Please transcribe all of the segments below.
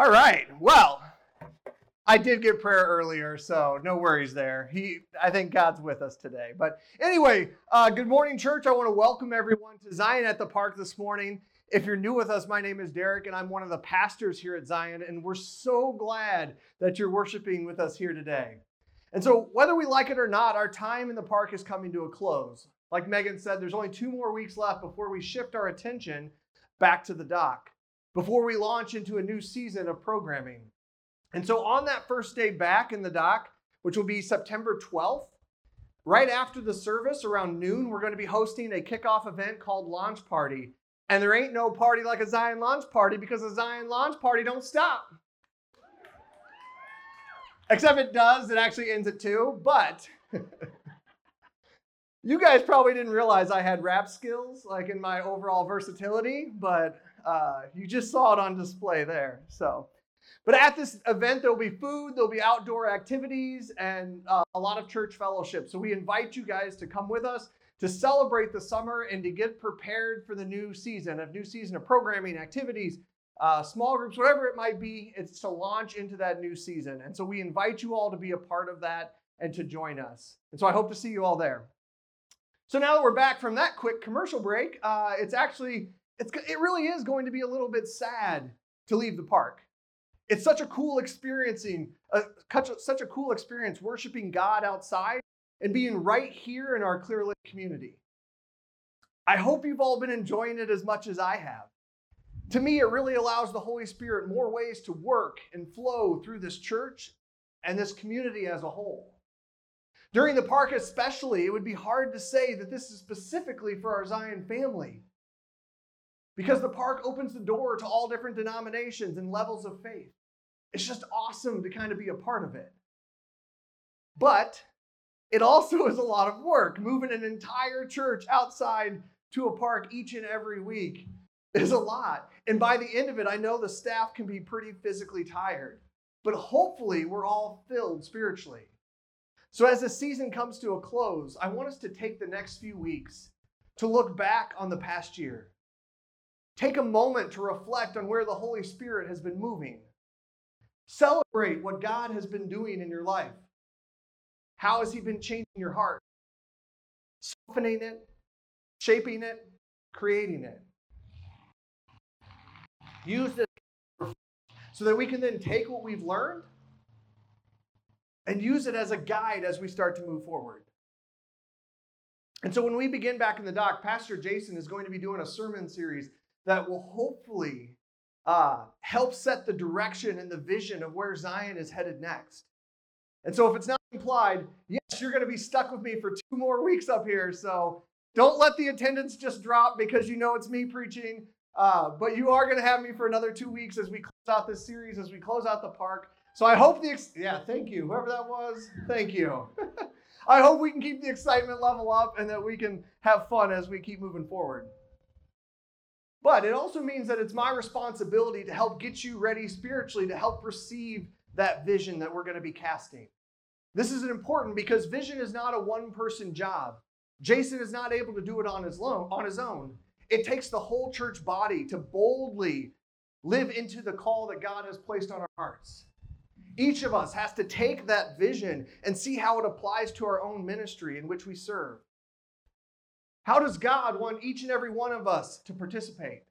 All right. Well, I did get prayer earlier, so no worries there. He, I think God's with us today. But anyway, uh, good morning, church. I want to welcome everyone to Zion at the Park this morning. If you're new with us, my name is Derek, and I'm one of the pastors here at Zion, and we're so glad that you're worshiping with us here today. And so, whether we like it or not, our time in the park is coming to a close. Like Megan said, there's only two more weeks left before we shift our attention back to the dock, before we launch into a new season of programming. And so, on that first day back in the dock, which will be September 12th, right after the service around noon, we're going to be hosting a kickoff event called Launch Party. And there ain't no party like a Zion launch party because a Zion launch party don't stop. Except it does, it actually ends at two, but you guys probably didn't realize I had rap skills like in my overall versatility, but uh, you just saw it on display there. So, but at this event, there'll be food, there'll be outdoor activities, and uh, a lot of church fellowship. So we invite you guys to come with us to celebrate the summer and to get prepared for the new season, a new season of programming, activities, uh, small groups, whatever it might be. It's to launch into that new season. And so we invite you all to be a part of that and to join us. And so I hope to see you all there. So now that we're back from that quick commercial break, uh, it's actually, it's, it really is going to be a little bit sad to leave the park. It's such a cool experiencing, uh, such a cool experience worshiping God outside and being right here in our Clear Lake community. I hope you've all been enjoying it as much as I have. To me, it really allows the Holy Spirit more ways to work and flow through this church and this community as a whole. During the park, especially, it would be hard to say that this is specifically for our Zion family because the park opens the door to all different denominations and levels of faith. It's just awesome to kind of be a part of it. But it also is a lot of work. Moving an entire church outside to a park each and every week is a lot. And by the end of it, I know the staff can be pretty physically tired, but hopefully we're all filled spiritually. So as the season comes to a close, I want us to take the next few weeks to look back on the past year. Take a moment to reflect on where the Holy Spirit has been moving. Celebrate what God has been doing in your life. How has He been changing your heart? Softening it, shaping it, creating it. Use this so that we can then take what we've learned and use it as a guide as we start to move forward. And so when we begin back in the dock, Pastor Jason is going to be doing a sermon series that will hopefully uh, help set the direction and the vision of where Zion is headed next. And so if it's not implied, yes, you're going to be stuck with me for two more weeks up here. So don't let the attendance just drop because you know it's me preaching. Uh, but you are going to have me for another two weeks as we close out this series, as we close out the park. So I hope the, ex- yeah, thank you. Whoever that was, thank you. I hope we can keep the excitement level up and that we can have fun as we keep moving forward. But it also means that it's my responsibility to help get you ready spiritually to help receive that vision that we're going to be casting. This is important because vision is not a one person job. Jason is not able to do it on his, on his own. It takes the whole church body to boldly live into the call that God has placed on our hearts. Each of us has to take that vision and see how it applies to our own ministry in which we serve. How does God want each and every one of us to participate?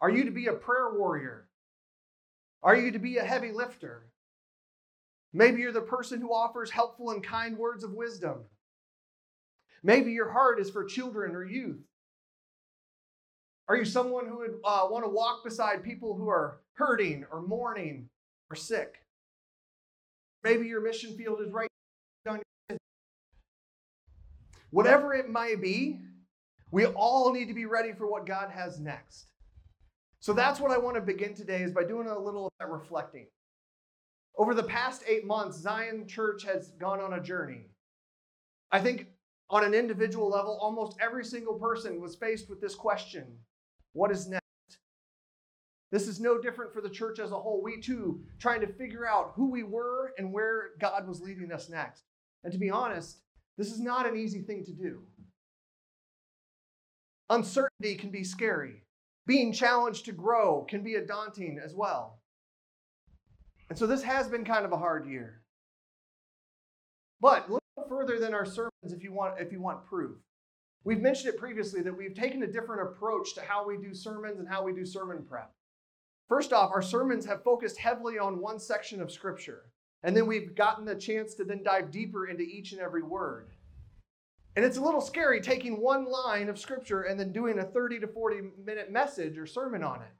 Are you to be a prayer warrior? Are you to be a heavy lifter? Maybe you're the person who offers helpful and kind words of wisdom. Maybe your heart is for children or youth. Are you someone who would uh, want to walk beside people who are hurting or mourning or sick? Maybe your mission field is right Whatever it may be, we all need to be ready for what God has next. So that's what I want to begin today is by doing a little of that reflecting. Over the past eight months, Zion Church has gone on a journey. I think on an individual level, almost every single person was faced with this question What is next? This is no different for the church as a whole. We too trying to figure out who we were and where God was leading us next. And to be honest, this is not an easy thing to do. Uncertainty can be scary. Being challenged to grow can be a daunting as well. And so this has been kind of a hard year. But look further than our sermons if you want if you want proof. We've mentioned it previously that we've taken a different approach to how we do sermons and how we do sermon prep. First off, our sermons have focused heavily on one section of scripture. And then we've gotten the chance to then dive deeper into each and every word. And it's a little scary taking one line of scripture and then doing a 30 to 40 minute message or sermon on it.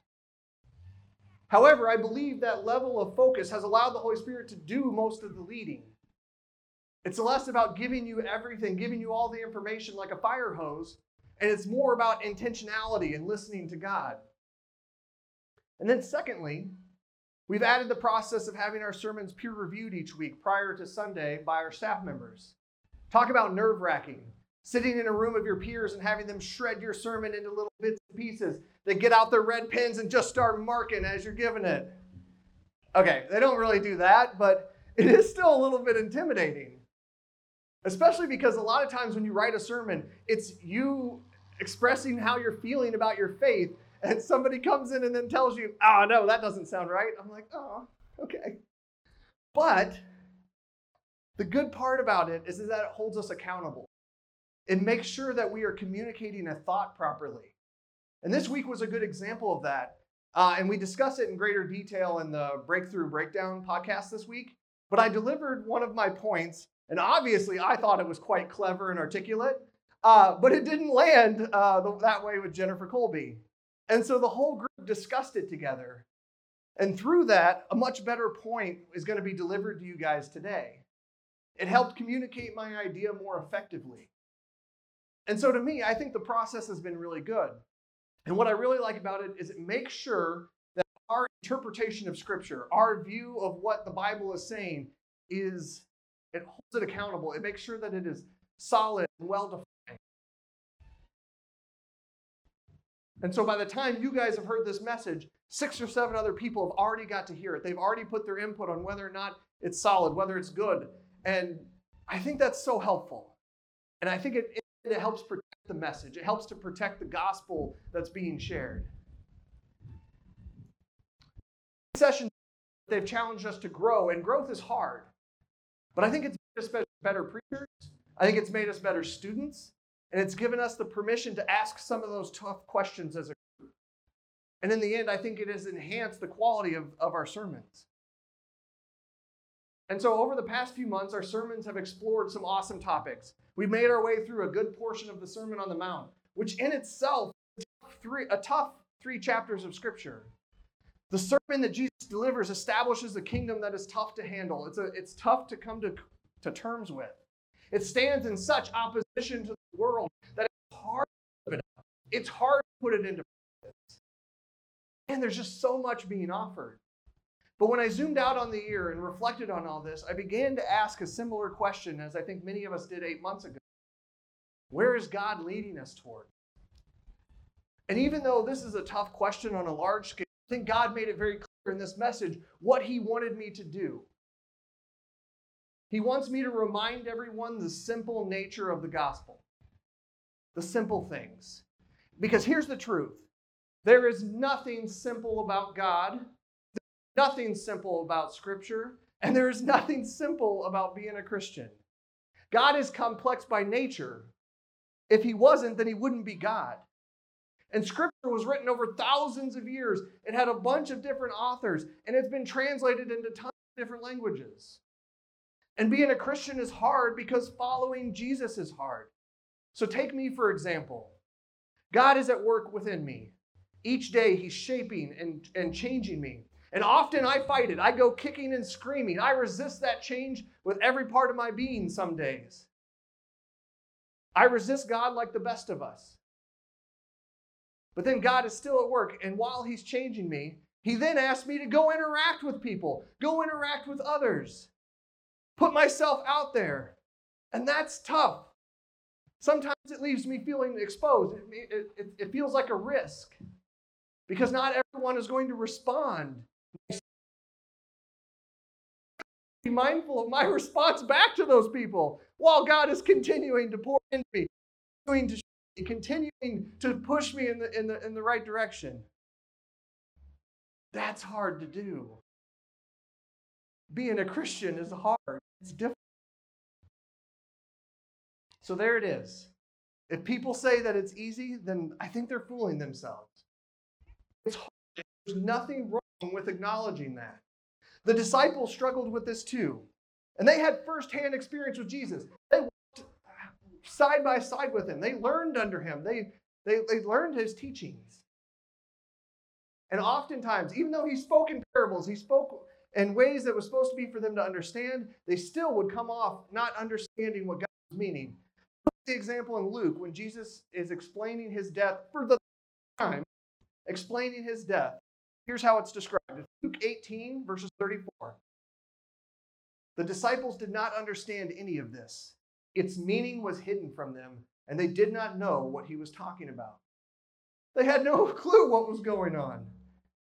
However, I believe that level of focus has allowed the Holy Spirit to do most of the leading. It's less about giving you everything, giving you all the information like a fire hose, and it's more about intentionality and listening to God. And then, secondly, we've added the process of having our sermons peer reviewed each week prior to Sunday by our staff members. Talk about nerve wracking. Sitting in a room of your peers and having them shred your sermon into little bits and pieces. They get out their red pens and just start marking as you're giving it. Okay, they don't really do that, but it is still a little bit intimidating. Especially because a lot of times when you write a sermon, it's you expressing how you're feeling about your faith, and somebody comes in and then tells you, oh, no, that doesn't sound right. I'm like, oh, okay. But the good part about it is that it holds us accountable. It makes sure that we are communicating a thought properly. And this week was a good example of that. Uh, and we discuss it in greater detail in the Breakthrough Breakdown podcast this week. But I delivered one of my points, and obviously I thought it was quite clever and articulate, uh, but it didn't land uh, that way with Jennifer Colby. And so the whole group discussed it together. And through that, a much better point is going to be delivered to you guys today. It helped communicate my idea more effectively. And so to me, I think the process has been really good. And what I really like about it is it makes sure that our interpretation of Scripture, our view of what the Bible is saying, is it holds it accountable. It makes sure that it is solid and well defined. And so by the time you guys have heard this message, six or seven other people have already got to hear it. They've already put their input on whether or not it's solid, whether it's good. And I think that's so helpful. And I think it, it helps protect the message, it helps to protect the gospel that's being shared. Session, they've challenged us to grow, and growth is hard. But I think it's made us better preachers. I think it's made us better students. And it's given us the permission to ask some of those tough questions as a group. And in the end, I think it has enhanced the quality of, of our sermons. And so, over the past few months, our sermons have explored some awesome topics. We've made our way through a good portion of the Sermon on the Mount, which in itself is three, a tough three chapters of Scripture. The sermon that Jesus delivers establishes a kingdom that is tough to handle. It's, a, it's tough to come to, to terms with. It stands in such opposition to the world that it's hard to it It's hard to put it into practice. And there's just so much being offered. But when I zoomed out on the year and reflected on all this, I began to ask a similar question as I think many of us did eight months ago Where is God leading us toward? And even though this is a tough question on a large scale, I think God made it very clear in this message what He wanted me to do. He wants me to remind everyone the simple nature of the gospel, the simple things. Because here's the truth there is nothing simple about God nothing simple about Scripture, and there is nothing simple about being a Christian. God is complex by nature. If he wasn't, then he wouldn't be God. And Scripture was written over thousands of years. It had a bunch of different authors, and it's been translated into tons of different languages. And being a Christian is hard because following Jesus is hard. So take me, for example. God is at work within me. Each day, He's shaping and, and changing me. And often I fight it. I go kicking and screaming. I resist that change with every part of my being some days. I resist God like the best of us. But then God is still at work. And while He's changing me, He then asks me to go interact with people, go interact with others, put myself out there. And that's tough. Sometimes it leaves me feeling exposed. It, it, it, feels like a risk because not everyone is going to respond be mindful of my response back to those people while God is continuing to pour into me, continuing to, continuing to push me in the, in, the, in the right direction. That's hard to do. Being a Christian is hard. It's difficult. So there it is. If people say that it's easy, then I think they're fooling themselves. It's hard. There's nothing wrong with acknowledging that. The disciples struggled with this too. And they had firsthand experience with Jesus. They walked side by side with him. They learned under him. They, they, they learned his teachings. And oftentimes, even though he spoke in parables, he spoke in ways that was supposed to be for them to understand, they still would come off not understanding what God was meaning. The example in Luke when Jesus is explaining his death for the time, explaining his death. Here's how it's described. It's Luke 18, verses 34. The disciples did not understand any of this. Its meaning was hidden from them, and they did not know what he was talking about. They had no clue what was going on.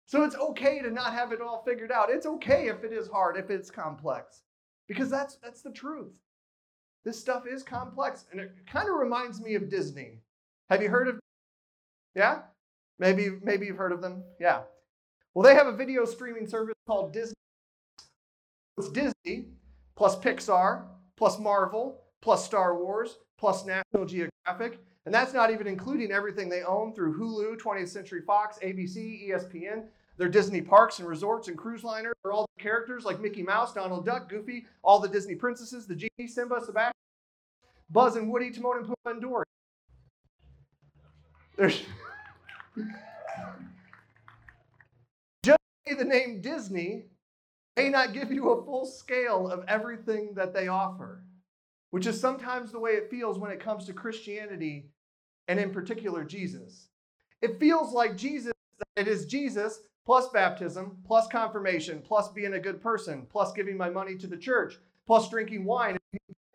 So it's okay to not have it all figured out. It's okay if it is hard, if it's complex, because that's, that's the truth. This stuff is complex, and it kind of reminds me of Disney. Have you heard of? Yeah, maybe maybe you've heard of them. Yeah. Well, they have a video streaming service called Disney. It's Disney plus Pixar plus Marvel plus Star Wars plus National Geographic, and that's not even including everything they own through Hulu, 20th Century Fox, ABC, ESPN. Their Disney parks and resorts and cruise liners are all the characters like Mickey Mouse, Donald Duck, Goofy, all the Disney princesses, the genie, Simba, Sebastian, Buzz and Woody, Timon and Pumbaa, and Dory. There's just the name Disney may not give you a full scale of everything that they offer, which is sometimes the way it feels when it comes to Christianity and in particular Jesus. It feels like Jesus, it is Jesus plus baptism, plus confirmation, plus being a good person, plus giving my money to the church, plus drinking wine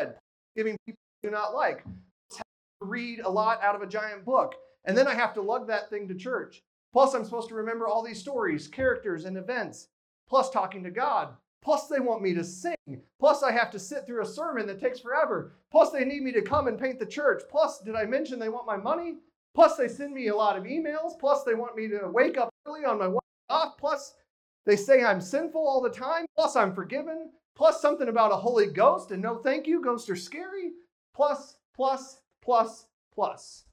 and giving people I do not like, read a lot out of a giant book. And then I have to lug that thing to church. Plus, I'm supposed to remember all these stories, characters, and events. Plus, talking to God. Plus, they want me to sing. Plus, I have to sit through a sermon that takes forever. Plus, they need me to come and paint the church. Plus, did I mention they want my money? Plus, they send me a lot of emails. Plus, they want me to wake up early on my off. Plus, they say I'm sinful all the time. Plus, I'm forgiven. Plus, something about a Holy Ghost and no thank you. Ghosts are scary. Plus, plus, plus, plus.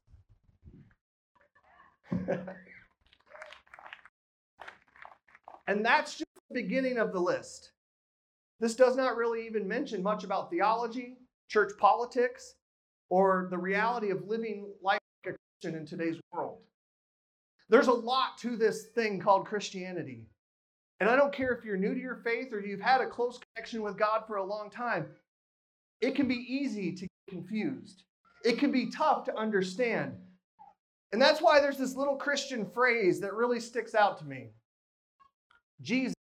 and that's just the beginning of the list. This does not really even mention much about theology, church politics, or the reality of living life like a Christian in today's world. There's a lot to this thing called Christianity. And I don't care if you're new to your faith or you've had a close connection with God for a long time, it can be easy to get confused. It can be tough to understand. And that's why there's this little Christian phrase that really sticks out to me Jesus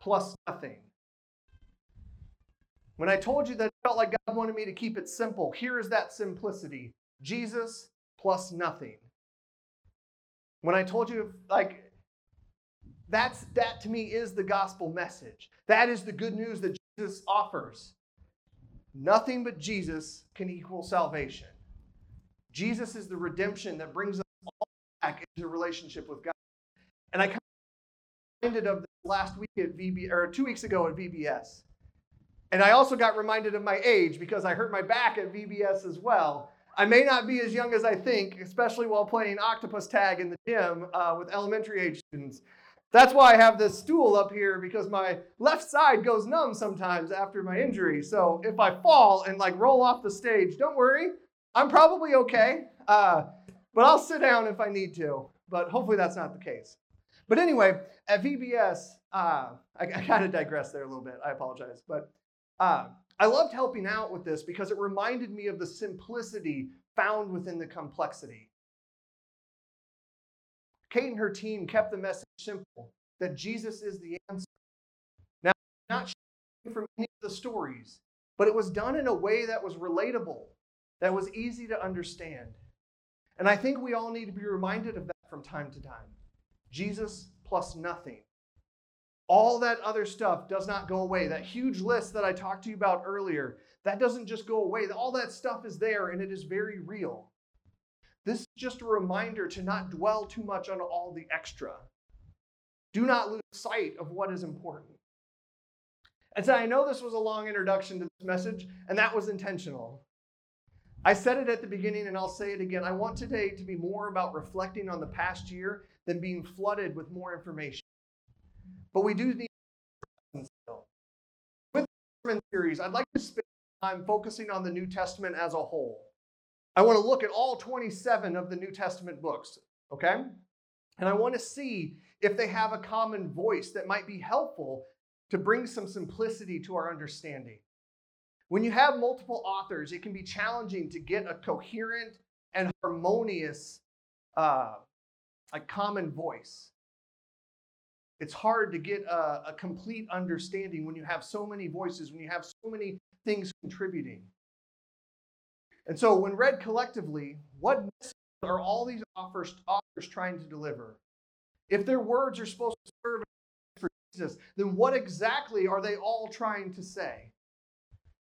plus nothing. When I told you that I felt like God wanted me to keep it simple, here is that simplicity Jesus plus nothing. When I told you, like, that's that to me is the gospel message. That is the good news that Jesus offers. Nothing but Jesus can equal salvation. Jesus is the redemption that brings us all back into relationship with God. And I kind of reminded of this last week at VB or two weeks ago at VBS. And I also got reminded of my age because I hurt my back at VBS as well. I may not be as young as I think, especially while playing octopus tag in the gym uh, with elementary age students. That's why I have this stool up here because my left side goes numb sometimes after my injury. So if I fall and like roll off the stage, don't worry, I'm probably okay. Uh, but I'll sit down if I need to. But hopefully that's not the case. But anyway, at VBS, uh, I, I kind of digress there a little bit. I apologize. But uh, I loved helping out with this because it reminded me of the simplicity found within the complexity. Kate and her team kept the message simple that Jesus is the answer. Now, not from any of the stories, but it was done in a way that was relatable, that was easy to understand. And I think we all need to be reminded of that from time to time. Jesus plus nothing. All that other stuff does not go away. That huge list that I talked to you about earlier, that doesn't just go away. All that stuff is there and it is very real. This is just a reminder to not dwell too much on all the extra. Do not lose sight of what is important. And so I know this was a long introduction to this message, and that was intentional. I said it at the beginning, and I'll say it again. I want today to be more about reflecting on the past year than being flooded with more information. But we do need still. With the sermon series, I'd like to spend time focusing on the New Testament as a whole. I want to look at all 27 of the New Testament books, okay? And I want to see if they have a common voice that might be helpful to bring some simplicity to our understanding. When you have multiple authors, it can be challenging to get a coherent and harmonious, uh, a common voice. It's hard to get a, a complete understanding when you have so many voices, when you have so many things contributing. And so, when read collectively, what message are all these authors, authors trying to deliver? If their words are supposed to serve for Jesus, then what exactly are they all trying to say?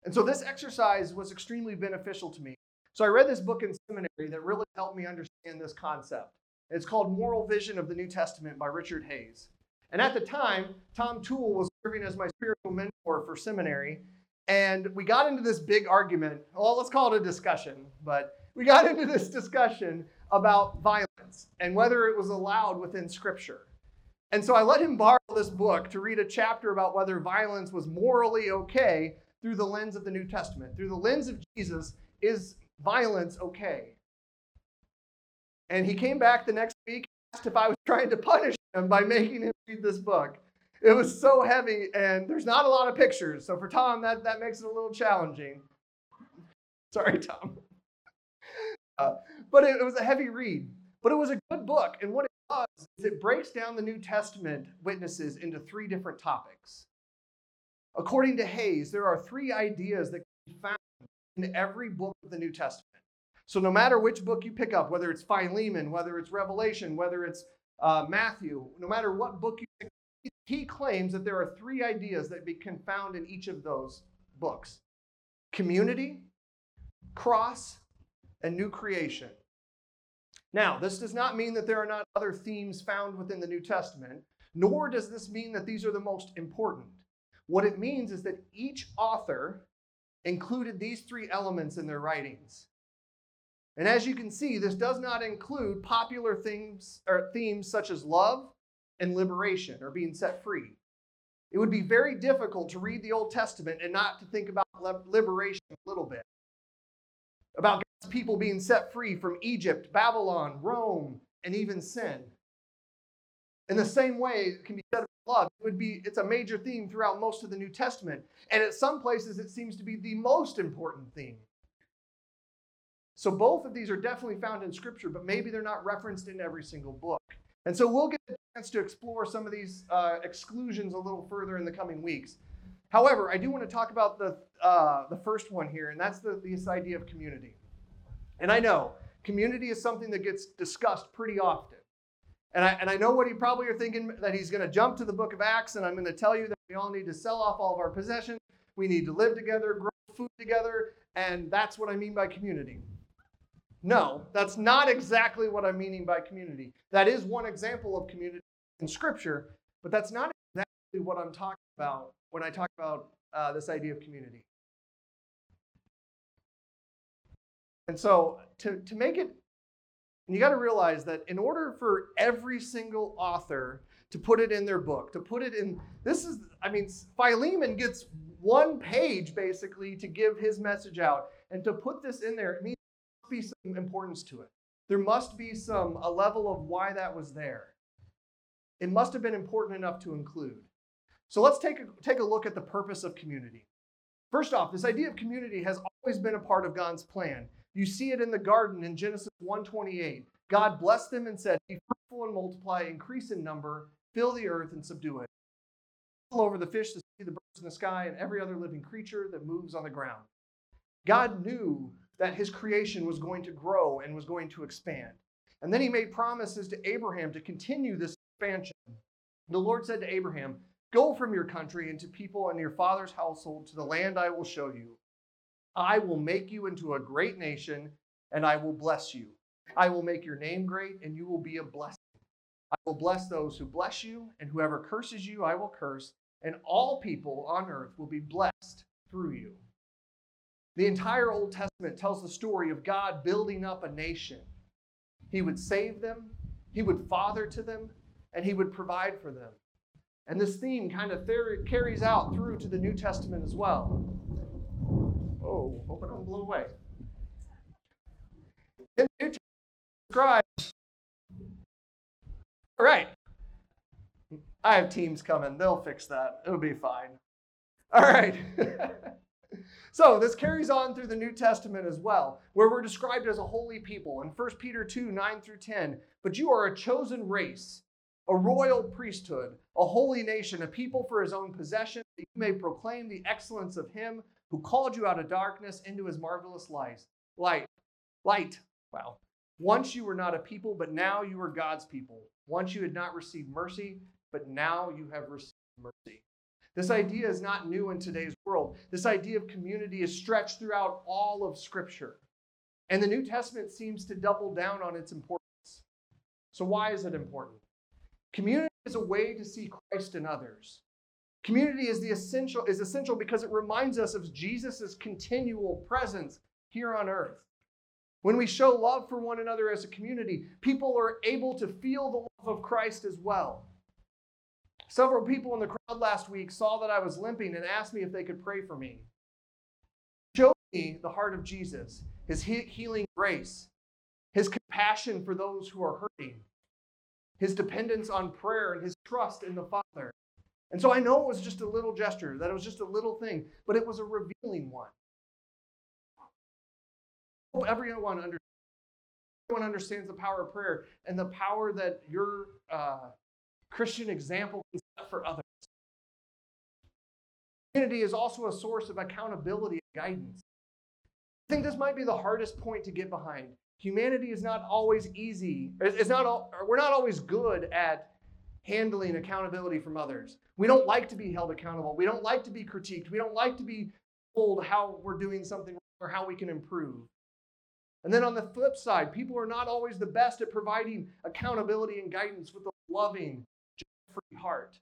And so, this exercise was extremely beneficial to me. So, I read this book in seminary that really helped me understand this concept. It's called Moral Vision of the New Testament by Richard Hays. And at the time, Tom Toole was serving as my spiritual mentor for seminary. And we got into this big argument. Well, let's call it a discussion, but we got into this discussion about violence and whether it was allowed within Scripture. And so I let him borrow this book to read a chapter about whether violence was morally okay through the lens of the New Testament. Through the lens of Jesus, is violence okay? And he came back the next week asked if I was trying to punish him by making him read this book. It was so heavy, and there's not a lot of pictures. So for Tom, that, that makes it a little challenging. Sorry, Tom. Uh, but it, it was a heavy read. But it was a good book. And what it does is it breaks down the New Testament witnesses into three different topics. According to Hays, there are three ideas that can be found in every book of the New Testament. So no matter which book you pick up, whether it's Philemon, whether it's Revelation, whether it's uh, Matthew, no matter what book you pick he claims that there are three ideas that be found in each of those books community, cross, and new creation. Now, this does not mean that there are not other themes found within the New Testament, nor does this mean that these are the most important. What it means is that each author included these three elements in their writings. And as you can see, this does not include popular themes or themes such as love and liberation or being set free. It would be very difficult to read the Old Testament and not to think about liberation a little bit. About God's people being set free from Egypt, Babylon, Rome, and even sin. In the same way, it can be said about love. It would be it's a major theme throughout most of the New Testament. And at some places it seems to be the most important theme. So both of these are definitely found in Scripture, but maybe they're not referenced in every single book. And so we'll get a chance to explore some of these uh, exclusions a little further in the coming weeks. However, I do want to talk about the, uh, the first one here, and that's the, this idea of community. And I know community is something that gets discussed pretty often. And I, and I know what you probably are thinking that he's going to jump to the book of Acts, and I'm going to tell you that we all need to sell off all of our possessions. We need to live together, grow food together, and that's what I mean by community. No, that's not exactly what I'm meaning by community. That is one example of community in Scripture, but that's not exactly what I'm talking about when I talk about uh, this idea of community. And so, to, to make it, you got to realize that in order for every single author to put it in their book, to put it in, this is, I mean, Philemon gets one page basically to give his message out. And to put this in there, it means be some importance to it. There must be some a level of why that was there. It must have been important enough to include. So let's take a, take a look at the purpose of community. First off, this idea of community has always been a part of God's plan. You see it in the garden in Genesis 1:28. God blessed them and said, "Be fruitful and multiply, increase in number, fill the earth and subdue it." All over the fish, the sea, the birds in the sky, and every other living creature that moves on the ground. God knew that his creation was going to grow and was going to expand. And then he made promises to Abraham to continue this expansion. The Lord said to Abraham, Go from your country and to people and your father's household to the land I will show you. I will make you into a great nation, and I will bless you. I will make your name great, and you will be a blessing. I will bless those who bless you, and whoever curses you, I will curse, and all people on earth will be blessed through you. The entire Old Testament tells the story of God building up a nation. He would save them, He would father to them, and He would provide for them. And this theme kind of ther- carries out through to the New Testament as well. Oh, hope it don't blow away. In the New Testament. All right. I have teams coming. They'll fix that. It'll be fine. All right. so this carries on through the New Testament as well, where we're described as a holy people in 1 Peter 2 9 through 10. But you are a chosen race, a royal priesthood, a holy nation, a people for his own possession, that you may proclaim the excellence of him who called you out of darkness into his marvelous light. Light. Light. Wow. Once you were not a people, but now you are God's people. Once you had not received mercy, but now you have received mercy. This idea is not new in today's world. This idea of community is stretched throughout all of Scripture. And the New Testament seems to double down on its importance. So, why is it important? Community is a way to see Christ in others. Community is the essential is essential because it reminds us of Jesus' continual presence here on earth. When we show love for one another as a community, people are able to feel the love of Christ as well. Several people in the crowd last week saw that I was limping and asked me if they could pray for me. Showed me the heart of Jesus, his healing grace, his compassion for those who are hurting, his dependence on prayer, and his trust in the Father. And so I know it was just a little gesture, that it was just a little thing, but it was a revealing one. Hope everyone understands, everyone understands the power of prayer and the power that your uh, Christian example can for others. Community is also a source of accountability and guidance. I think this might be the hardest point to get behind. Humanity is not always easy. It's not. all, We're not always good at handling accountability from others. We don't like to be held accountable. We don't like to be critiqued. We don't like to be told how we're doing something or how we can improve. And then on the flip side, people are not always the best at providing accountability and guidance with a loving, free heart,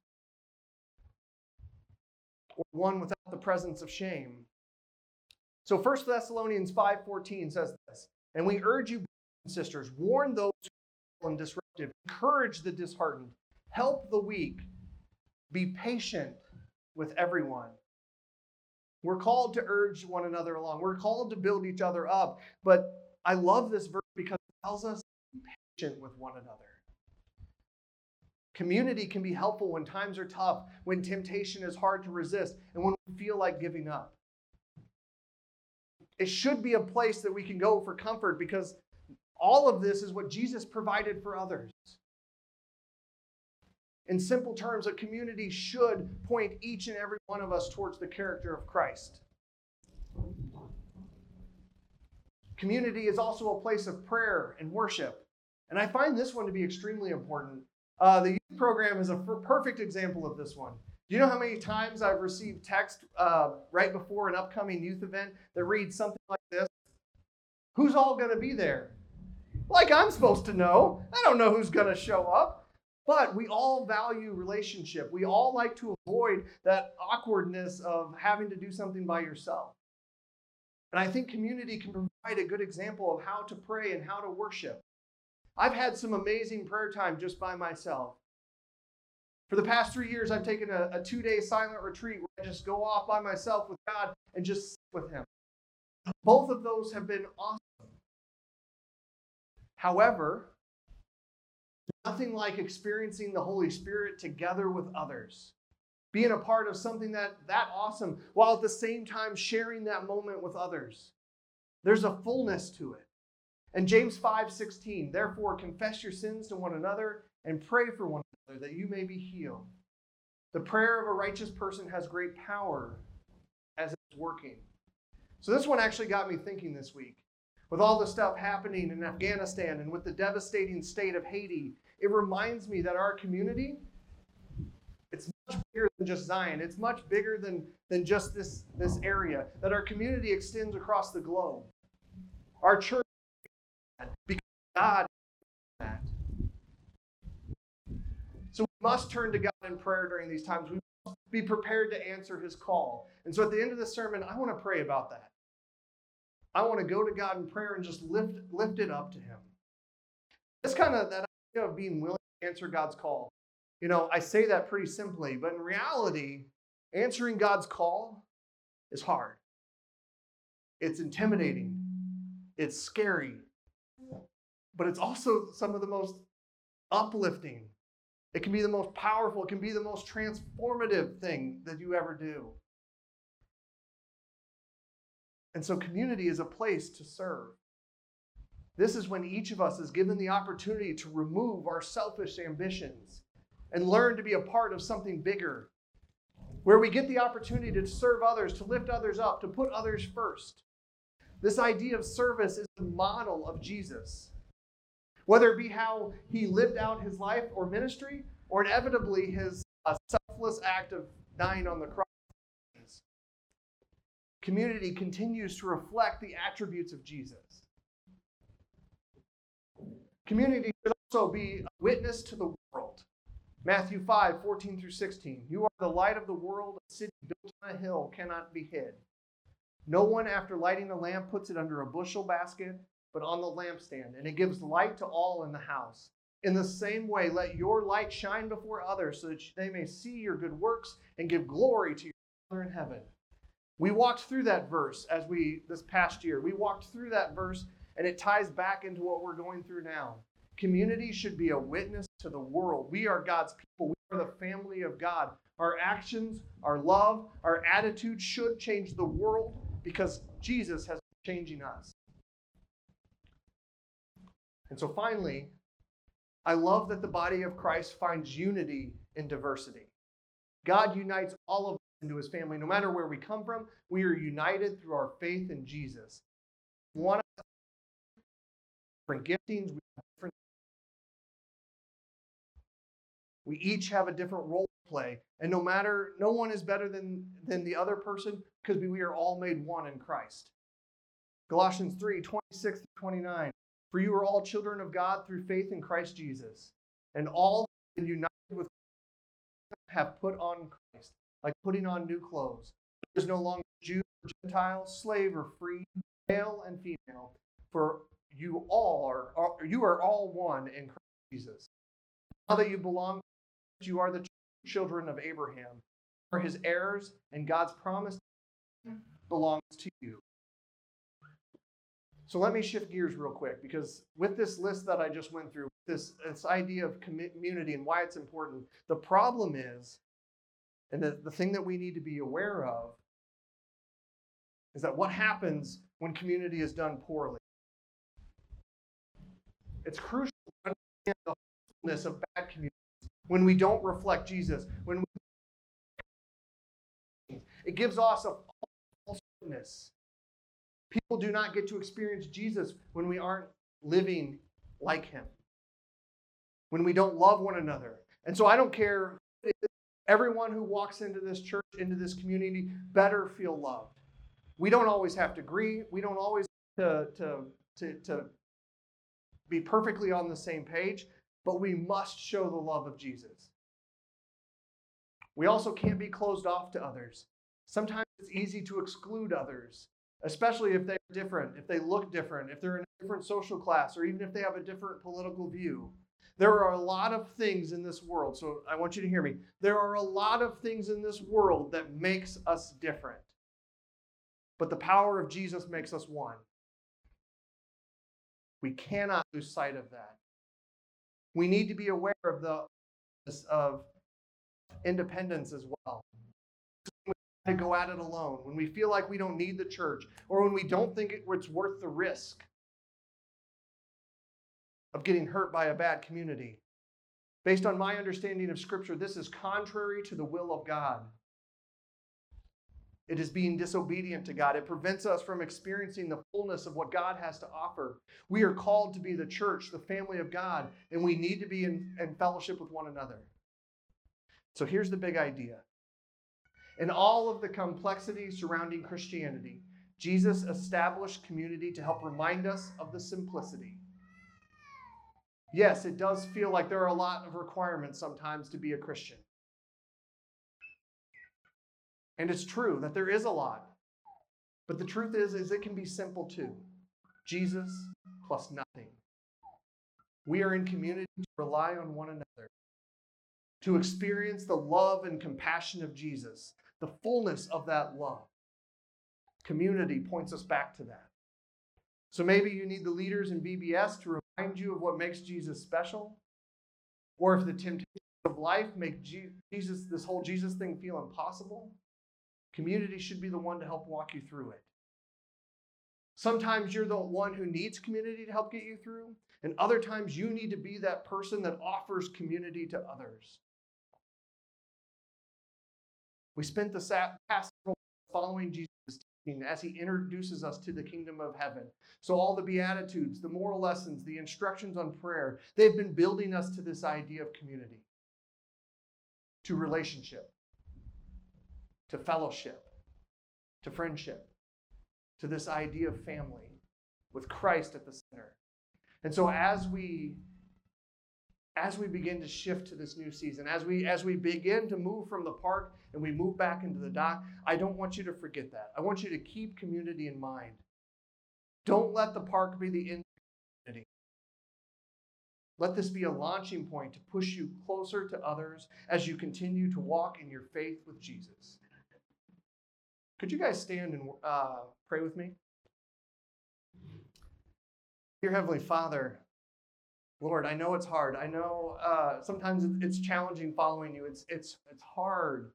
or one without the presence of shame. So 1 Thessalonians 5:14 says this, and we urge you, sisters, warn those who are disruptive, encourage the disheartened, help the weak, be patient with everyone. We're called to urge one another along. We're called to build each other up. But I love this verse because it tells us to be patient with one another. Community can be helpful when times are tough, when temptation is hard to resist, and when we feel like giving up. It should be a place that we can go for comfort because all of this is what Jesus provided for others. In simple terms, a community should point each and every one of us towards the character of Christ. Community is also a place of prayer and worship. And I find this one to be extremely important uh, the youth program is a perfect example of this one. Do you know how many times I've received text uh, right before an upcoming youth event that reads something like this? Who's all going to be there? Like I'm supposed to know. I don't know who's going to show up. But we all value relationship. We all like to avoid that awkwardness of having to do something by yourself. And I think community can provide a good example of how to pray and how to worship. I've had some amazing prayer time just by myself. For the past three years, I've taken a, a two day silent retreat where I just go off by myself with God and just sit with Him. Both of those have been awesome. However, nothing like experiencing the Holy Spirit together with others. Being a part of something that that awesome while at the same time sharing that moment with others. There's a fullness to it. And James 5:16, therefore confess your sins to one another and pray for one another that you may be healed. The prayer of a righteous person has great power as it's working. So this one actually got me thinking this week. With all the stuff happening in Afghanistan and with the devastating state of Haiti, it reminds me that our community it's much bigger than just Zion. It's much bigger than, than just this, this area. That our community extends across the globe. Our church God that. So we must turn to God in prayer during these times. We must be prepared to answer his call. And so at the end of the sermon, I want to pray about that. I want to go to God in prayer and just lift, lift it up to him. It's kind of that idea of being willing to answer God's call. You know, I say that pretty simply, but in reality, answering God's call is hard. It's intimidating. It's scary. But it's also some of the most uplifting. It can be the most powerful, it can be the most transformative thing that you ever do. And so, community is a place to serve. This is when each of us is given the opportunity to remove our selfish ambitions and learn to be a part of something bigger, where we get the opportunity to serve others, to lift others up, to put others first. This idea of service is the model of Jesus. Whether it be how he lived out his life or ministry, or inevitably his uh, selfless act of dying on the cross. Community continues to reflect the attributes of Jesus. Community should also be a witness to the world. Matthew 5, 14 through 16. You are the light of the world. A city built on a hill cannot be hid. No one, after lighting a lamp, puts it under a bushel basket, but on the lampstand, and it gives light to all in the house. In the same way, let your light shine before others so that they may see your good works and give glory to your Father in heaven. We walked through that verse as we, this past year, we walked through that verse and it ties back into what we're going through now. Community should be a witness to the world. We are God's people. We are the family of God. Our actions, our love, our attitude should change the world because Jesus has been changing us. And so finally, I love that the body of Christ finds unity in diversity. God unites all of us into his family. No matter where we come from, we are united through our faith in Jesus. One of different giftings, we different we each have a different role to play. And no matter, no one is better than, than the other person because we are all made one in Christ. Colossians 3 26 29. For you are all children of God through faith in Christ Jesus. And all united with have put on Christ, like putting on new clothes. There is no longer Jew or Gentile, slave or free, male and female, for you all are, are you are all one in Christ Jesus. Now that you belong, you are the children of Abraham, for his heirs, and God's promise belongs to you. So let me shift gears real quick because with this list that I just went through, this, this idea of community and why it's important, the problem is, and the, the thing that we need to be aware of, is that what happens when community is done poorly? It's crucial to understand the wholeness of bad communities when we don't reflect Jesus, when we, it gives us a false People do not get to experience Jesus when we aren't living like him, when we don't love one another. And so I don't care. Everyone who walks into this church, into this community, better feel loved. We don't always have to agree. We don't always to, to, to, to be perfectly on the same page, but we must show the love of Jesus. We also can't be closed off to others. Sometimes it's easy to exclude others especially if they're different, if they look different, if they're in a different social class, or even if they have a different political view. There are a lot of things in this world, so I want you to hear me. There are a lot of things in this world that makes us different. But the power of Jesus makes us one. We cannot lose sight of that. We need to be aware of the of independence as well to go at it alone, when we feel like we don't need the church, or when we don't think it's worth the risk of getting hurt by a bad community. Based on my understanding of Scripture, this is contrary to the will of God. It is being disobedient to God. It prevents us from experiencing the fullness of what God has to offer. We are called to be the church, the family of God, and we need to be in, in fellowship with one another. So here's the big idea in all of the complexity surrounding Christianity, Jesus established community to help remind us of the simplicity. Yes, it does feel like there are a lot of requirements sometimes to be a Christian. And it's true that there is a lot. But the truth is, is it can be simple too. Jesus plus nothing. We are in community to rely on one another, to experience the love and compassion of Jesus, the fullness of that love. Community points us back to that. So maybe you need the leaders in VBS to remind you of what makes Jesus special. Or if the temptations of life make Jesus, this whole Jesus thing feel impossible, community should be the one to help walk you through it. Sometimes you're the one who needs community to help get you through, and other times you need to be that person that offers community to others. We spent the past following Jesus as he introduces us to the kingdom of heaven. So, all the Beatitudes, the moral lessons, the instructions on prayer, they've been building us to this idea of community, to relationship, to fellowship, to friendship, to this idea of family with Christ at the center. And so, as we as we begin to shift to this new season, as we as we begin to move from the park and we move back into the dock, I don't want you to forget that. I want you to keep community in mind. Don't let the park be the end community. Let this be a launching point to push you closer to others as you continue to walk in your faith with Jesus. Could you guys stand and uh, pray with me? Dear Heavenly Father, Lord, I know it's hard. I know uh, sometimes it's challenging following you. It's it's it's hard.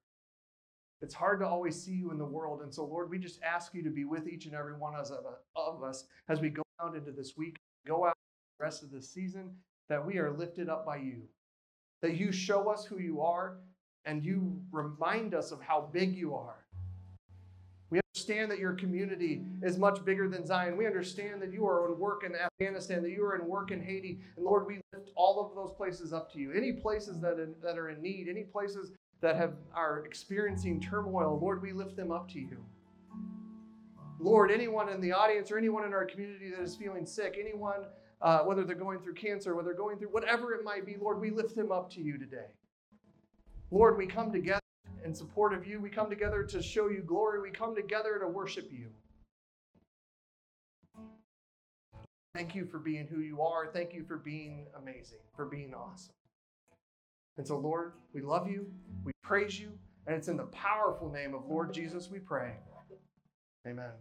It's hard to always see you in the world. And so, Lord, we just ask you to be with each and every one of us as we go out into this week, go out the rest of this season, that we are lifted up by you. That you show us who you are and you remind us of how big you are. Understand that your community is much bigger than Zion. We understand that you are in work in Afghanistan, that you are in work in Haiti. And Lord, we lift all of those places up to you. Any places that, that are in need, any places that have, are experiencing turmoil, Lord, we lift them up to you. Lord, anyone in the audience or anyone in our community that is feeling sick, anyone, uh, whether they're going through cancer, whether they're going through whatever it might be, Lord, we lift them up to you today. Lord, we come together in support of you. We come together to show you glory. We come together to worship you. Thank you for being who you are. Thank you for being amazing, for being awesome. And so, Lord, we love you, we praise you, and it's in the powerful name of Lord Jesus we pray. Amen.